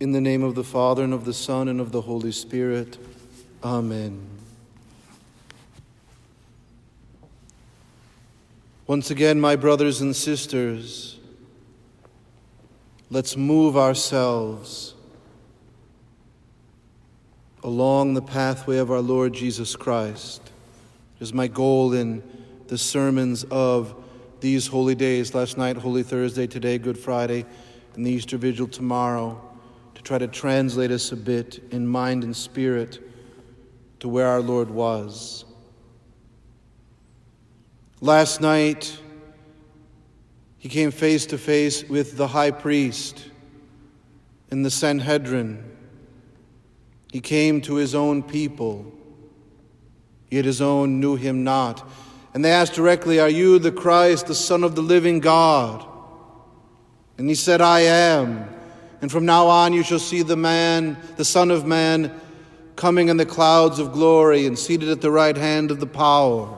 In the name of the Father, and of the Son, and of the Holy Spirit. Amen. Once again, my brothers and sisters, let's move ourselves along the pathway of our Lord Jesus Christ. It is my goal in the sermons of these holy days last night, Holy Thursday, today, Good Friday, and the Easter Vigil tomorrow to try to translate us a bit in mind and spirit to where our Lord was. Last night, he came face to face with the high priest in the Sanhedrin. He came to his own people, yet his own knew him not. And they asked directly, Are you the Christ, the Son of the living God? And he said, I am. And from now on you shall see the man, the Son of Man, coming in the clouds of glory and seated at the right hand of the power.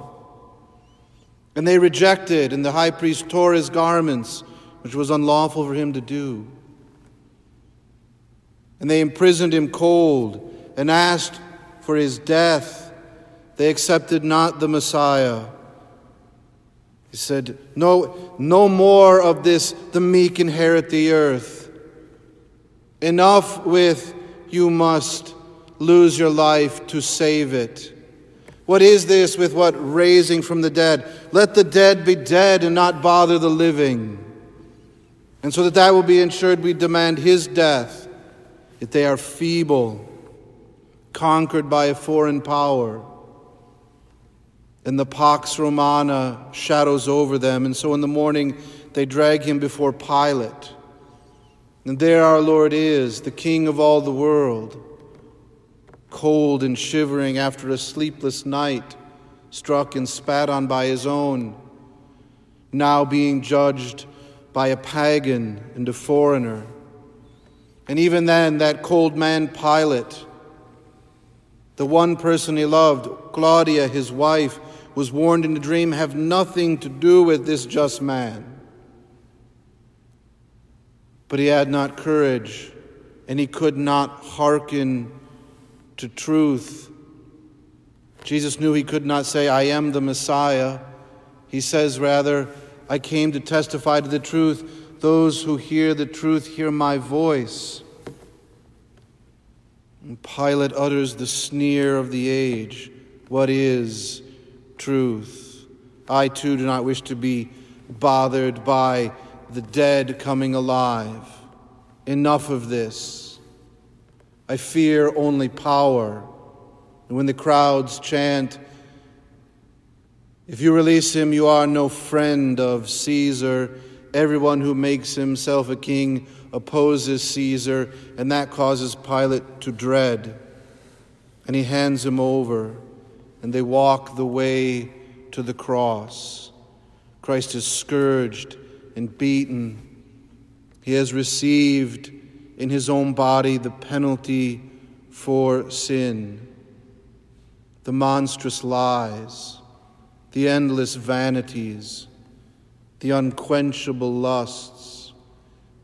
And they rejected, and the high priest tore his garments, which was unlawful for him to do. And they imprisoned him cold and asked for his death. They accepted not the Messiah. He said, No, no more of this, the meek inherit the earth. Enough with you must lose your life to save it. What is this with what raising from the dead? Let the dead be dead and not bother the living. And so that that will be ensured, we demand his death. If they are feeble, conquered by a foreign power. And the Pax Romana shadows over them. And so in the morning, they drag him before Pilate. And there our Lord is, the King of all the world cold and shivering after a sleepless night, struck and spat on by his own, now being judged by a pagan and a foreigner. And even then, that cold man Pilate, the one person he loved, Claudia, his wife, was warned in a dream have nothing to do with this just man. But he had not courage, and he could not hearken to truth. Jesus knew he could not say, I am the Messiah. He says, rather, I came to testify to the truth. Those who hear the truth hear my voice. And Pilate utters the sneer of the age What is truth? I too do not wish to be bothered by the dead coming alive. Enough of this. I fear only power. And when the crowds chant, if you release him, you are no friend of Caesar. Everyone who makes himself a king opposes Caesar, and that causes Pilate to dread. And he hands him over, and they walk the way to the cross. Christ is scourged and beaten. He has received in his own body the penalty for sin. The monstrous lies, the endless vanities, the unquenchable lusts,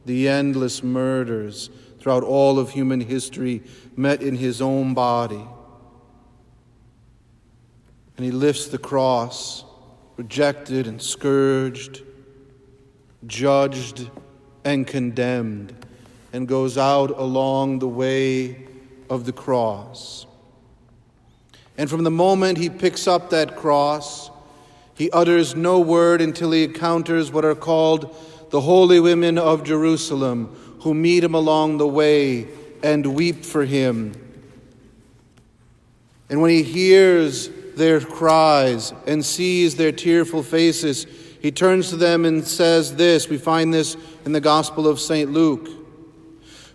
the endless murders throughout all of human history met in his own body. And he lifts the cross, rejected and scourged, judged and condemned and goes out along the way of the cross. And from the moment he picks up that cross, he utters no word until he encounters what are called the holy women of Jerusalem, who meet him along the way and weep for him. And when he hears their cries and sees their tearful faces, he turns to them and says this. We find this in the Gospel of St. Luke.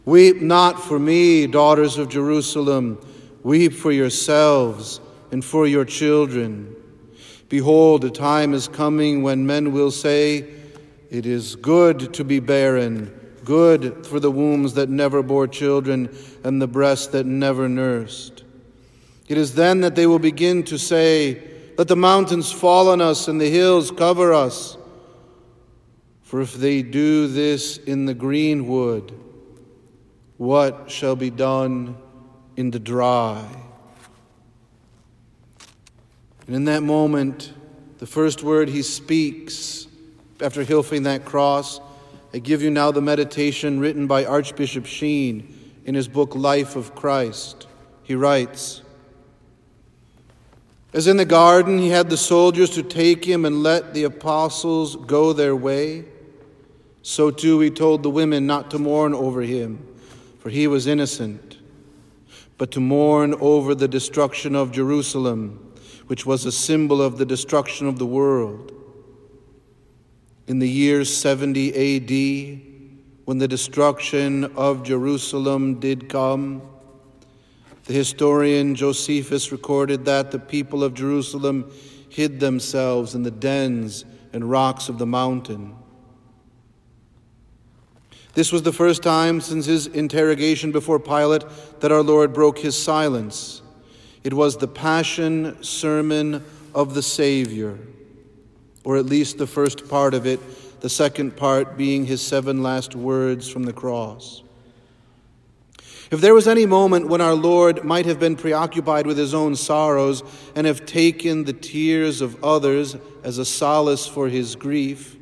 Weep not for me, daughters of Jerusalem. Weep for yourselves and for your children. Behold, a time is coming when men will say, It is good to be barren, good for the wombs that never bore children and the breasts that never nursed. It is then that they will begin to say, Let the mountains fall on us and the hills cover us. For if they do this in the greenwood, What shall be done in the dry? And in that moment, the first word he speaks after hilfing that cross, I give you now the meditation written by Archbishop Sheen in his book Life of Christ. He writes As in the garden, he had the soldiers to take him and let the apostles go their way, so too he told the women not to mourn over him, for he was innocent, but to mourn over the destruction of Jerusalem which was a symbol of the destruction of the world. In the year 70 AD, when the destruction of Jerusalem did come, the historian Josephus recorded that the people of Jerusalem hid themselves in the dens and rocks of the mountain. This was the first time since his interrogation before Pilate that our Lord broke his silence it was the Passion Sermon of the Savior, or at least the first part of it, the second part being his seven last words from the cross. If there was any moment when our Lord might have been preoccupied with his own sorrows and have taken the tears of others as a solace for his grief,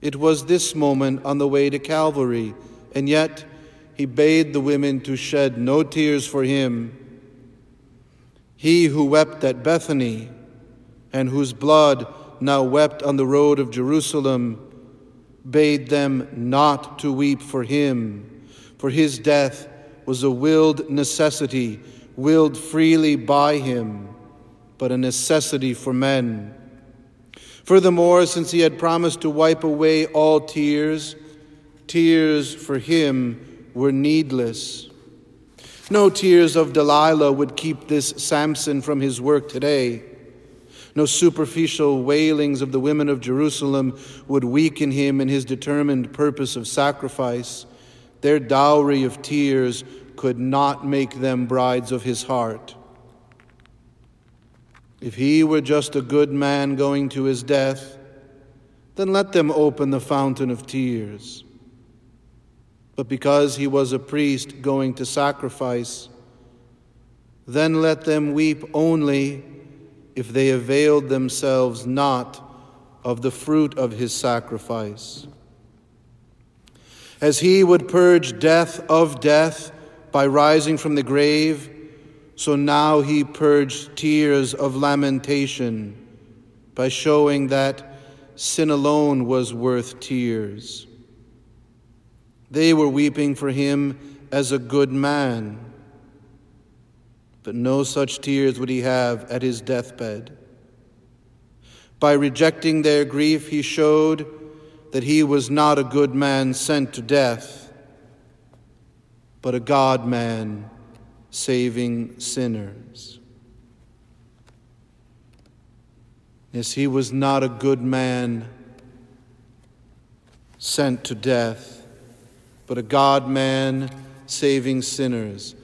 it was this moment on the way to Calvary, and yet he bade the women to shed no tears for him. He who wept at Bethany and whose blood now wept on the road of Jerusalem bade them not to weep for him, for his death was a willed necessity, willed freely by him, but a necessity for men. Furthermore, since he had promised to wipe away all tears, tears for him were needless. No tears of Delilah would keep this Samson from his work today. No superficial wailings of the women of Jerusalem would weaken him in his determined purpose of sacrifice. Their dowry of tears could not make them brides of his heart. If he were just a good man going to his death, then let them open the fountain of tears but because he was a priest going to sacrifice. Then let them weep only if they availed themselves not of the fruit of his sacrifice. As he would purge death of death by rising from the grave, so now he purged tears of lamentation by showing that sin alone was worth tears. They were weeping for him as a good man. But no such tears would he have at his deathbed. By rejecting their grief, he showed that he was not a good man sent to death, but a God man saving sinners. Yes, he was not a good man sent to death but a God man saving sinners.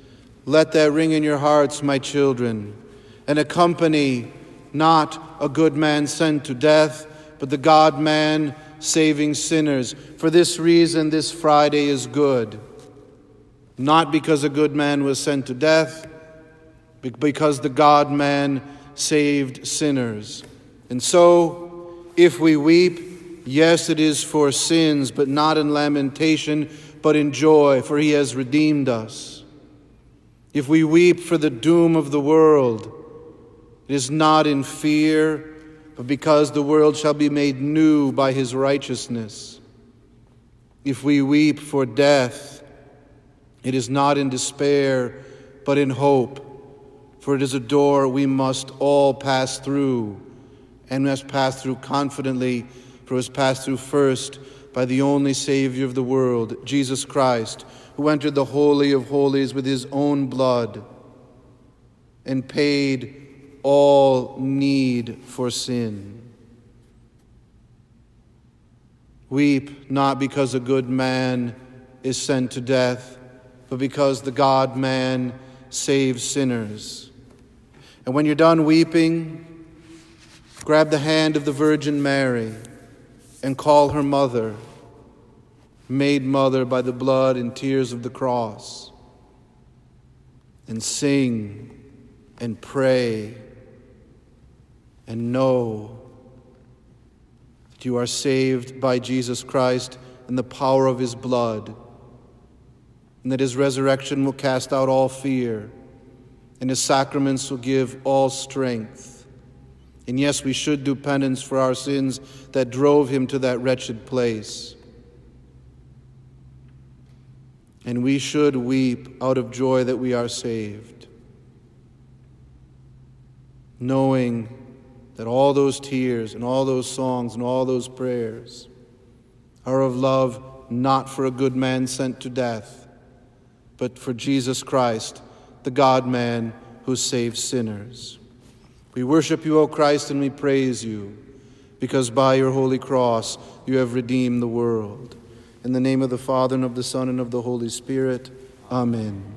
Let that ring in your hearts, my children, and accompany not a good man sent to death, but the God man saving sinners. For this reason, this Friday is good. Not because a good man was sent to death, but because the God man saved sinners. And so, if we weep, yes, it is for sins, but not in lamentation but in joy, for he has redeemed us. If we weep for the doom of the world, it is not in fear, but because the world shall be made new by his righteousness. If we weep for death, it is not in despair, but in hope, for it is a door we must all pass through, and must pass through confidently, for it was passed through first by the only Savior of the world, Jesus Christ, who entered the Holy of Holies with his own blood and paid all need for sin. Weep not because a good man is sent to death, but because the God man saves sinners. And when you're done weeping, grab the hand of the Virgin Mary and call her mother. made mother by the blood and tears of the cross, and sing and pray and know that you are saved by Jesus Christ and the power of his blood, and that his resurrection will cast out all fear, and his sacraments will give all strength. And yes, we should do penance for our sins that drove him to that wretched place. And we should weep out of joy that we are saved, knowing that all those tears and all those songs and all those prayers are of love not for a good man sent to death, but for Jesus Christ, the God man who saves sinners. We worship you, O Christ, and we praise you, because by your holy cross you have redeemed the world. In the name of the Father, and of the Son, and of the Holy Spirit, Amen.